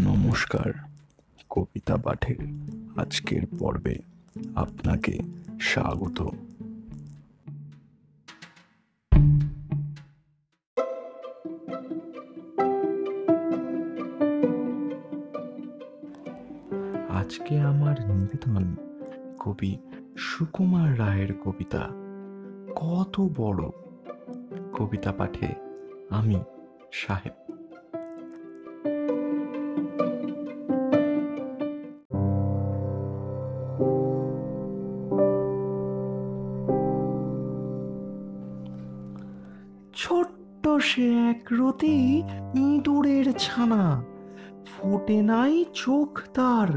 নমস্কার, কবিতা পাঠের আজকের পর্বে আপনাকে স্বাগত। আজকে আমার নিবেদন কবি সুকুমার রায়ের কবিতা, কত বড়? কবিতা পাঠে আমি সাহেব। ছোট্ট সে এক রতি ইঁদুরের ছানা। ফোটে নাই চোখ তার,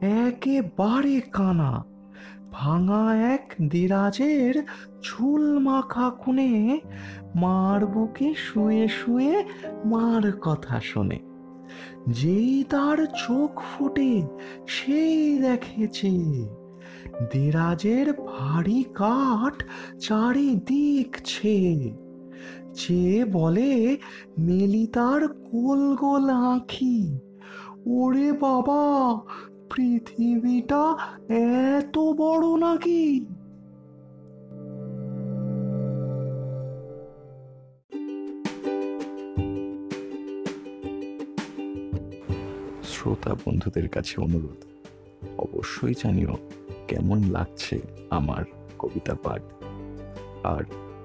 একেবারে কানা। ভাঙা এক দেরাজের ঝুল মাখা খুনে মার বুকে শুয়ে শুয়ে মার কথা শোনে। যেই তার চোখ ফুটে, সেই দেখেছে দেরাজের ভারী কাঠ চারিদিক ছে। চেয়ে বলে, মেলি তার গোল গোল আঁখি ওরে বাবা, পৃথিবীটা এত বড় নাকি? শ্রোতা বন্ধুদের কাছে অনুরোধ, অবশ্যই জানিও কেমন লাগছে আমার কবিতা পাঠ। আর